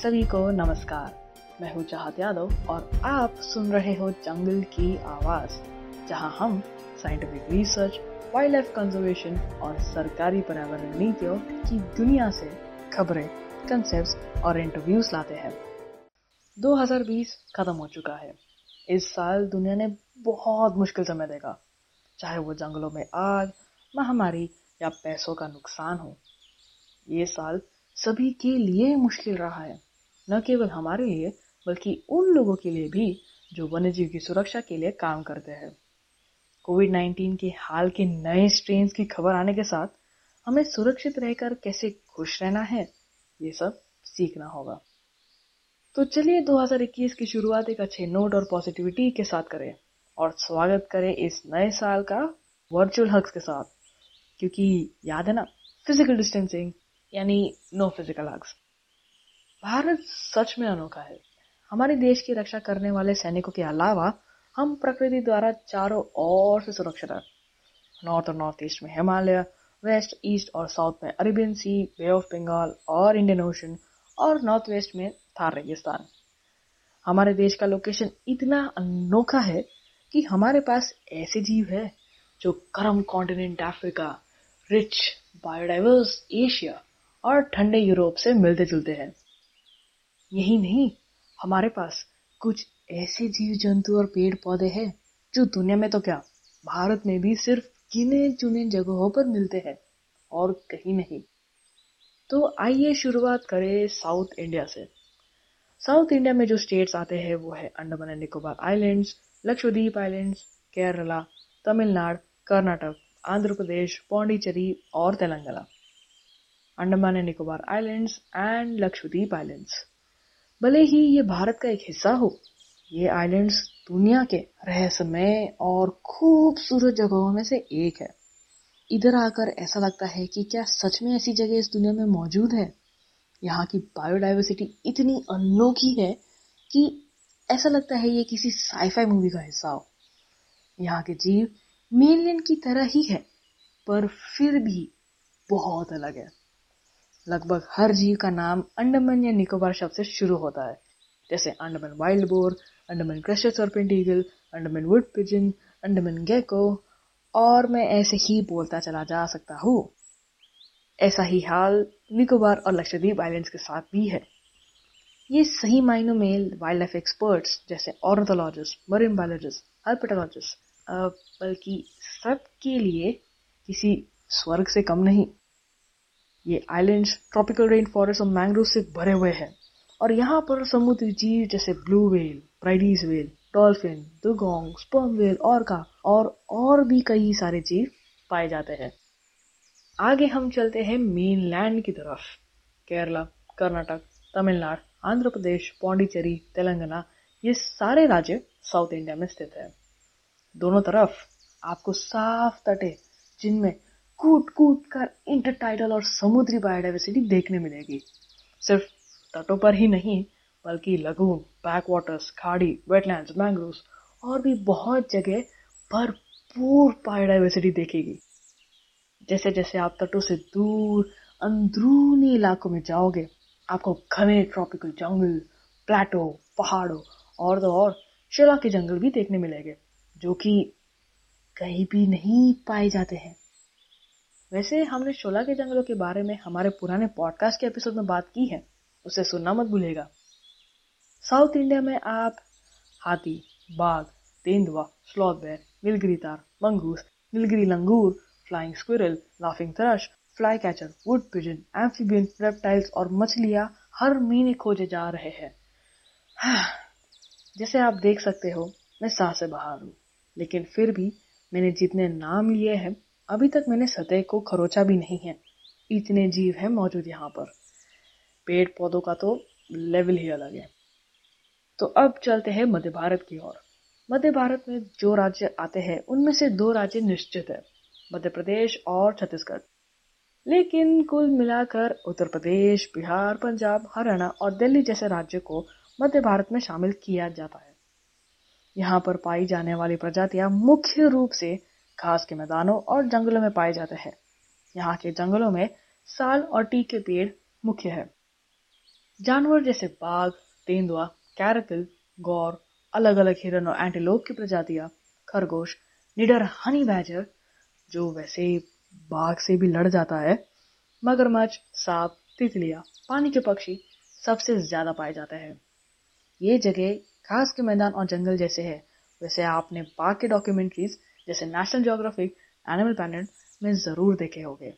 सभी को नमस्कार। मैं हूँ चाहत यादव और आप सुन रहे हो जंगल की आवाज़, जहाँ हम scientific research wildlife conservation और सरकारी पर्यावरण नीतियों की दुनिया से खबरें कंसेप्ट और इंटरव्यूज़ लाते हैं। 2020 खत्म हो चुका है। इस साल दुनिया ने बहुत मुश्किल समय देखा, चाहे वो जंगलों में आग, महामारी या पैसों का नुकसान हो। ये साल सभी के लिए मुश्किल रहा है। न केवल हमारे लिए, बल्कि उन लोगों के लिए भी जो वन्यजीव की सुरक्षा के लिए काम करते हैं। कोविड 19 के हाल के नए स्ट्रेन की खबर आने के साथ हमें सुरक्षित रहकर कैसे खुश रहना है, ये सब सीखना होगा। तो चलिए 2021 की शुरुआत एक अच्छे नोट और पॉजिटिविटी के साथ करें और स्वागत करें इस नए साल का वर्चुअल हक्स के साथ। क्योंकि याद है ना फ़िज़िकल डिस्टेंसिंग यानी नो फ़िज़िकल हग्स भारत सच में अनोखा है। हमारे देश की रक्षा करने वाले सैनिकों के अलावा हम प्रकृति द्वारा चारों ओर से सुरक्षित हैं। नॉर्थ और नॉर्थ ईस्ट में हिमालय, वेस्ट, ईस्ट और साउथ में Arabian sea, bay of Bengal और इंडियन ओशन और नॉर्थ वेस्ट में थार रेगिस्तान। हमारे देश का लोकेशन इतना अनोखा है कि हमारे पास ऐसे जीव है जो गर्म continent Africa, rich, biodiverse, Asia और ठंडे यूरोप से मिलते जुलते हैं। यही नहीं, हमारे पास कुछ ऐसे जीव जंतु और पेड़ पौधे हैं, जो दुनिया में तो क्या, भारत में भी सिर्फ़ गिने चुने जगहों पर मिलते हैं और कहीं नहीं। तो आइए शुरुआत करें साउथ इंडिया से। साउथ इंडिया में जो स्टेट्स आते हैं, वो है Andaman and Nicobar islands, Lakshadweep islands, Kerala, Tamil Nadu, Karnataka, Andhra Pradesh, Pondicherry और Telangana. Andaman and Nicobar islands and Lakshadweep islands. भले ही ये भारत का एक हिस्सा हो, ये आइलैंड्स दुनिया के रहस्यमय और खूबसूरत जगहों में से एक है। इधर आकर ऐसा लगता है कि क्या सच में ऐसी जगह इस दुनिया में मौजूद है? यहाँ की बायोडाइवर्सिटी इतनी अनोखी है कि ऐसा लगता है ये किसी साईफाई मूवी का हिस्सा हो। यहाँ के जीव मेनलैंड की तरह ही है, पर फिर भी बहुत अलग है। लगभग हर जीव का नाम अंडमान या निकोबार शब्द से शुरू होता है। जैसे Andaman wild boar Andaman crested serpent eagle Andaman wood pigeon Andaman gecko और मैं ऐसे ही बोलता चला जा सकता हूँ। ऐसा ही हाल निकोबार और लक्षद्वीप आइलैंड्स के साथ भी है। ये सही मायनों में वाइल्ड लाइफ एक्सपर्ट्स जैसे ऑर्नोथोलॉजिस्ट मरीन बायोलॉजिस्ट हर्पेटोलॉजिस्ट बल्कि सबके लिए किसी स्वर्ग से कम नहीं। ये आइलैंड्स ट्रॉपिकल रेन फॉरेस्ट और मैंग्रोव से भरे हुए हैं। और यहाँ पर समुद्री जीव जैसे blue whale Bryde's whale dolphin dugong sperm whale और का और और भी कई सारे जीव पाए जाते हैं। आगे हम चलते हैं मेन लैंड की तरफ़। केरला, कर्नाटक, तमिलनाडु, आंध्र प्रदेश, पौंडीचेरी, तेलंगाना, ये सारे राज्य साउथ इंडिया में स्थित हैं। दोनों तरफ़ आपको साफ़ तटे जिनमें कूट कूट कर इंटरटाइडल और समुद्री बायोडाइवर्सिटी देखने मिलेगी। सिर्फ़ तटों पर ही नहीं, बल्कि लगून बैक वाटर्स खाड़ी वेटलैंड्स मैंग्रोव्स और भी बहुत जगह भरपूर बायोडाइवर्सिटी देखेगी। जैसे जैसे आप तटों से दूर, अंदरूनी इलाकों में जाओगे, आपको घने ट्रॉपिकल जंगल प्लेटो पहाड़ों और तो और शिला के जंगल भी देखने मिलेंगे, जो कि कहीं भी नहीं पाए जाते हैं। वैसे हमने शोला के जंगलों के बारे में हमारे पुराने पॉडकास्ट के एपिसोड में बात की है। उसे सुनना मत भूलेगा साउथ इंडिया में आप हाथी, बाघ, तेंदुआ sloth bear Nilgiri tahr mongoose Nilgiri langur flying squirrel laughing thrush flycatcher wood pigeon amphibian reptiles और मछलियाँ हर महीने खोजे जा रहे हैं। जैसे आप देख सकते हो, मैं साह से बाहर हूँ, लेकिन फिर भी मैंने जितने नाम लिए हैं अभी तक मैंने सतह को खरोचा भी नहीं है। इतने जीव हैं मौजूद यहाँ पर। पेड़ पौधों का तो लेवल ही अलग है। तो अब चलते हैं मध्य भारत की ओर। मध्य भारत में जो राज्य आते हैं, उनमें से दो राज्य निश्चित है, मध्य प्रदेश और छत्तीसगढ़। लेकिन कुल मिलाकर उत्तर प्रदेश, बिहार, पंजाब, हरियाणा और दिल्ली जैसे राज्यों को मध्य भारत में शामिल किया जाता है। यहाँ पर पाई जाने वाली प्रजातियाँ मुख्य रूप से घास के मैदानों और जंगलों में पाए जाते हैं। यहाँ के जंगलों में साल और टी के पेड़ मुख्य है। जानवर जैसे बाघ, तेंदुआ कैरकल गौर अलग अलग हिरन और एंटीलोप की प्रजातियाँ, खरगोश, निडर हनी बैजर जो वैसे बाघ से भी लड़ जाता है, मगरमच्छ, सांप, तितलियाँ, पानी के पक्षी सबसे ज़्यादा पाए जाते हैं। ये जगह घास के मैदान और जंगल जैसे है। वैसे आपने बाघ के डॉक्यूमेंट्रीज जैसे नेशनल जोग्राफिक एनिमल प्लानट में ज़रूर देखे होंगे।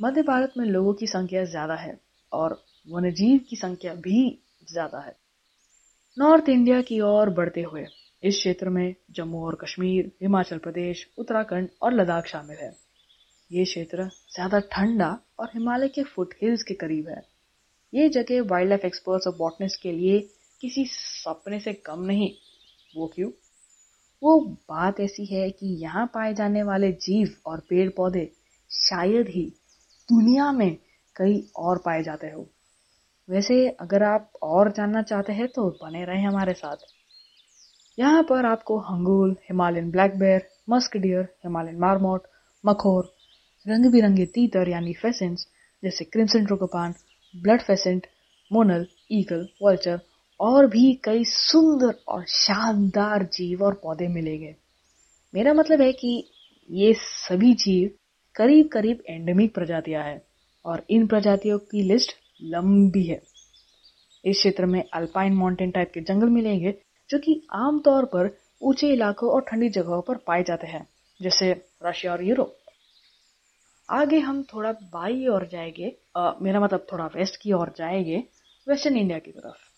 मध्य भारत में लोगों की संख्या ज़्यादा है और वन्यजीव की संख्या भी ज़्यादा है। नॉर्थ इंडिया की ओर बढ़ते हुए इस क्षेत्र में जम्मू और कश्मीर, हिमाचल प्रदेश, उत्तराखंड और लद्दाख शामिल है। ये क्षेत्र ज़्यादा ठंडा और हिमालय के फुट हिल्स के करीब है। ये जगह वाइल्ड लाइफ एक्सपर्ट्स और बॉटनिस्ट के लिए किसी सपने से कम नहीं। वो क्यों? वो बात ऐसी है कि यहाँ पाए जाने वाले जीव और पेड़ पौधे शायद ही दुनिया में कई और पाए जाते हो। वैसे अगर आप और जानना चाहते हैं तो बने रहें हमारे साथ। यहाँ पर आपको hangul, Himalayan black bear musk deer, Himalayan marmot, markhor रंग बिरंगे तीतर यानी फेसेंट्स जैसे crimson tragopan blood pheasant monal eagle vulture और भी कई सुंदर और शानदार जीव और पौधे मिलेंगे। मेरा मतलब है कि ये सभी जीव करीब करीब एंडेमिक प्रजातियाँ हैं और इन प्रजातियों की लिस्ट लंबी है। इस क्षेत्र में अल्पाइन माउंटेन टाइप के जंगल मिलेंगे, जो कि आमतौर पर ऊँचे इलाकों और ठंडी जगहों पर पाए जाते हैं, जैसे रशिया और यूरोप। आगे हम थोड़ा बाई और जाएँगे मेरा मतलब थोड़ा वेस्ट की ओर जाएँगे वेस्टर्न इंडिया की तरफ़।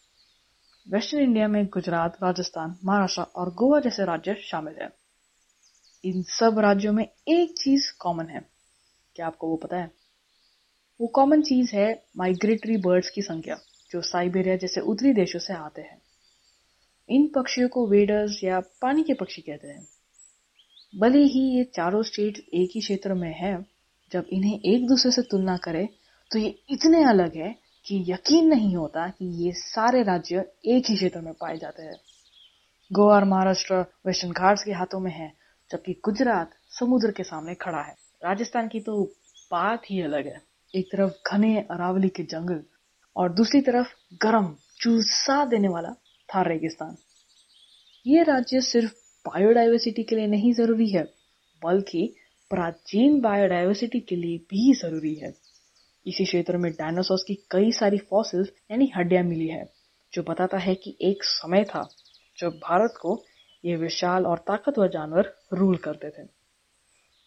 वेस्टर्न इंडिया में गुजरात, राजस्थान, महाराष्ट्र और गोवा जैसे राज्य शामिल हैं। इन सब राज्यों में एक चीज़ कॉमन है। क्या आपको वो पता है? वो कॉमन चीज़ है माइग्रेटरी बर्ड्स की संख्या, जो साइबेरिया जैसे उत्तरी देशों से आते हैं। इन पक्षियों को वेडर्स या पानी के पक्षी कहते हैं। भले ही ये चारों स्टेट एक ही क्षेत्र में है, जब इन्हें एक दूसरे से तुलना करें तो ये इतने अलग है कि यकीन नहीं होता कि ये सारे राज्य एक ही क्षेत्र में पाए जाते हैं। गोवा और महाराष्ट्र वेस्टर्न घाट्स के हाथों में है, जबकि गुजरात समुद्र के सामने खड़ा है। राजस्थान की तो बात ही अलग है। एक तरफ़ घने अरावली के जंगल और दूसरी तरफ़ गर्म, चूसा देने वाला थार रेगिस्तान। ये राज्य सिर्फ़ बायोडाइवर्सिटी के लिए नहीं ज़रूरी है, बल्कि प्राचीन बायोडाइवर्सिटी के लिए भी ज़रूरी है। इसी क्षेत्र में डायनासोर की कई सारी फॉसिल्स यानी हड्डियाँ मिली है, जो बताता है कि एक समय था जब भारत को ये विशाल और ताकतवर जानवर रूल करते थे।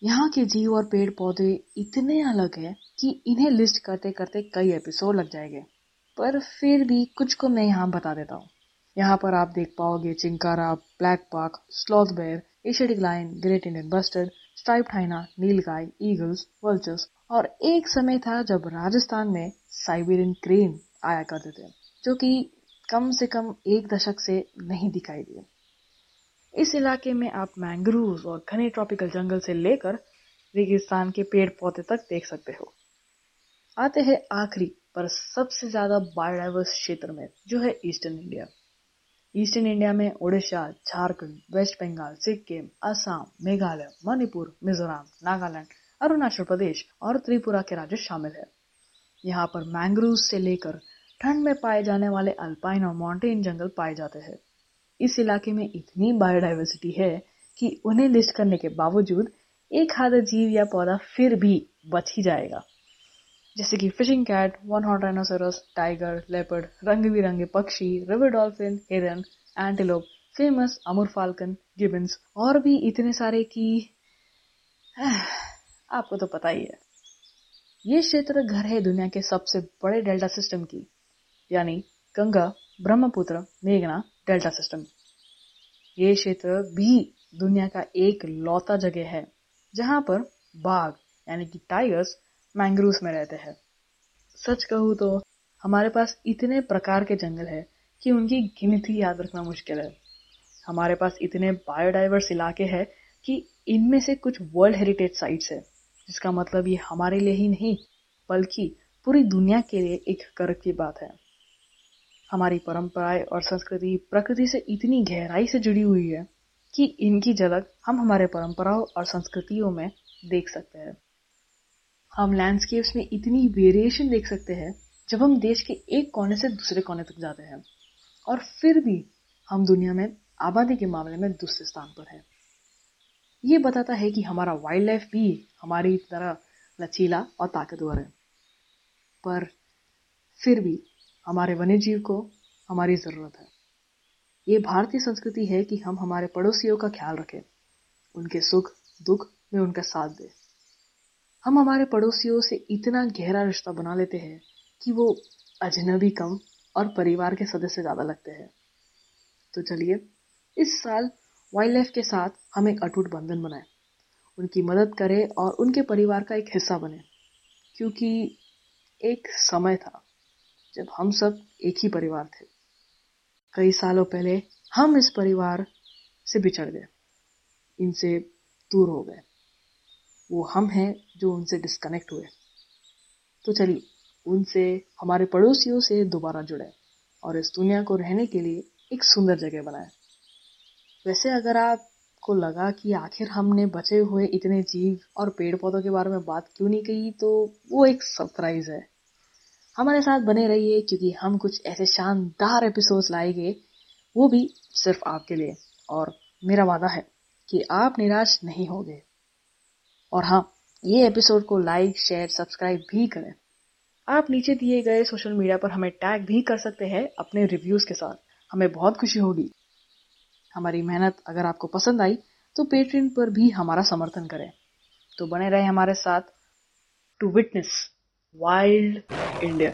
यहाँ के जीव और पेड़ पौधे इतने अलग हैं कि इन्हें लिस्ट करते करते कई एपिसोड लग जाएँगे। पर फिर भी कुछ को मैं यहाँ बता देता हूँ। यहाँ पर आप देख पाओगे chinkara blackbuck sloth bear Asiatic lion great Indian bustard striped hyena nilgai eagles vultures और एक समय था जब राजस्थान में साइबेरियन क्रेन आया करते थे, जो कि कम से कम एक दशक से नहीं दिखाई दिए। इस इलाके में आप मैंग्रोव और घने ट्रॉपिकल जंगल से लेकर रेगिस्तान के पेड़ पौधे तक देख सकते हो। आते हैं आखिरी पर सबसे ज़्यादा बायोडाइवर्स क्षेत्र में, जो है ईस्टर्न इंडिया। ईस्टर्न इंडिया में ओडिशा, झारखंड, वेस्ट बंगाल, सिक्किम, असम, मेघालय, मणिपुर, मिजोरम, नागालैंड अरुणाचल प्रदेश और त्रिपुरा के राज्य शामिल है। यहाँ पर मैंग्रोव से लेकर ठंड में पाए जाने वाले अल्पाइन और माउंटेन जंगल पाए जाते हैं। इस इलाके में इतनी बायोडाइवर्सिटी है कि उन्हें लिस्ट करने के बावजूद एक आधा जीव या पौधा फिर भी बच ही जाएगा। जैसे कि फिशिंग कैट वन हॉट राइनोसरस टाइगर लेपर्ड रंग बिरंगे पक्षी रिवर डॉल्फिन हिरन antelope famous Amur falcon gibbons और भी इतने सारे की आपको तो पता ही है। ये क्षेत्र घर है दुनिया के सबसे बड़े डेल्टा सिस्टम की, यानी गंगा, ब्रह्मपुत्र, मेघना, डेल्टा सिस्टम। ये क्षेत्र भी दुनिया का एक लौता जगह है, जहाँ पर बाघ, यानी कि टाइगर्स मैंग्रूव में रहते हैं। सच कहूँ तो हमारे पास इतने प्रकार के जंगल है कि उनकी गिनती याद रखना मुश्किल है। हमारे पास इतने बायोडाइवर्स इलाके हैं कि इनमें से कुछ वर्ल्ड हेरिटेज साइट्स है। जिसका मतलब ये हमारे लिए ही नहीं, बल्कि पूरी दुनिया के लिए एक गर्व की बात है। हमारी परंपराएँ और संस्कृति प्रकृति से इतनी गहराई से जुड़ी हुई है कि इनकी झलक हम हमारे परंपराओं और संस्कृतियों में देख सकते हैं। हम लैंडस्केप्स में इतनी वेरिएशन देख सकते हैं, जब हम देश के एक कोने से दूसरे कोने तक जाते हैं, और फिर भी हम दुनिया में आबादी के मामले में दूसरे स्थान पर हैं। ये बताता है कि हमारा वाइल्ड लाइफ भी हमारी तरह लचीला और ताकतवर है। पर फिर भी हमारे वन्य जीव को हमारी ज़रूरत है। ये भारतीय संस्कृति है कि हम हमारे पड़ोसियों का ख्याल रखें, उनके सुख, दुख में उनका साथ दें। हम हमारे पड़ोसियों से इतना गहरा रिश्ता बना लेते हैं कि वो अजनबी कम और परिवार के सदस्य ज़्यादा लगते हैं। तो चलिए, इस साल वाइल्ड लाइफ के साथ हम एक अटूट बंधन बनाए। उनकी मदद करें और उनके परिवार का एक हिस्सा बने। क्योंकि एक समय था जब हम सब एक ही परिवार थे। कई सालों पहले हम इस परिवार से बिछड़ गए। इनसे दूर हो गए। वो हम हैं जो उनसे डिस्कनेक्ट हुए। तो चलिए, उनसे, हमारे पड़ोसियों से दोबारा जुड़े और इस दुनिया को रहने के लिए एक सुंदर जगह बनाए। वैसे अगर आपको लगा कि आखिर हमने बचे हुए इतने जीव और पेड़ पौधों के बारे में बात क्यों नहीं कही तो वो एक सरप्राइज़ है। हमारे साथ बने रहिए, क्योंकि हम कुछ ऐसे शानदार एपिसोड्स लाएँगे, वो भी सिर्फ़ आपके लिए। और मेरा वादा है कि आप निराश नहीं होंगे। और हाँ ये एपिसोड को लाइक शेयर सब्सक्राइब भी करें। आप नीचे दिए गए सोशल मीडिया पर हमें टैग भी कर सकते हैं अपने रिव्यूज़ के साथ। हमें बहुत खुशी होगी। हमारी मेहनत अगर आपको पसंद आई तो पेट्रीन पर भी हमारा समर्थन करें। तो बने रहे हमारे साथ टू विटनेस वाइल्ड इंडिया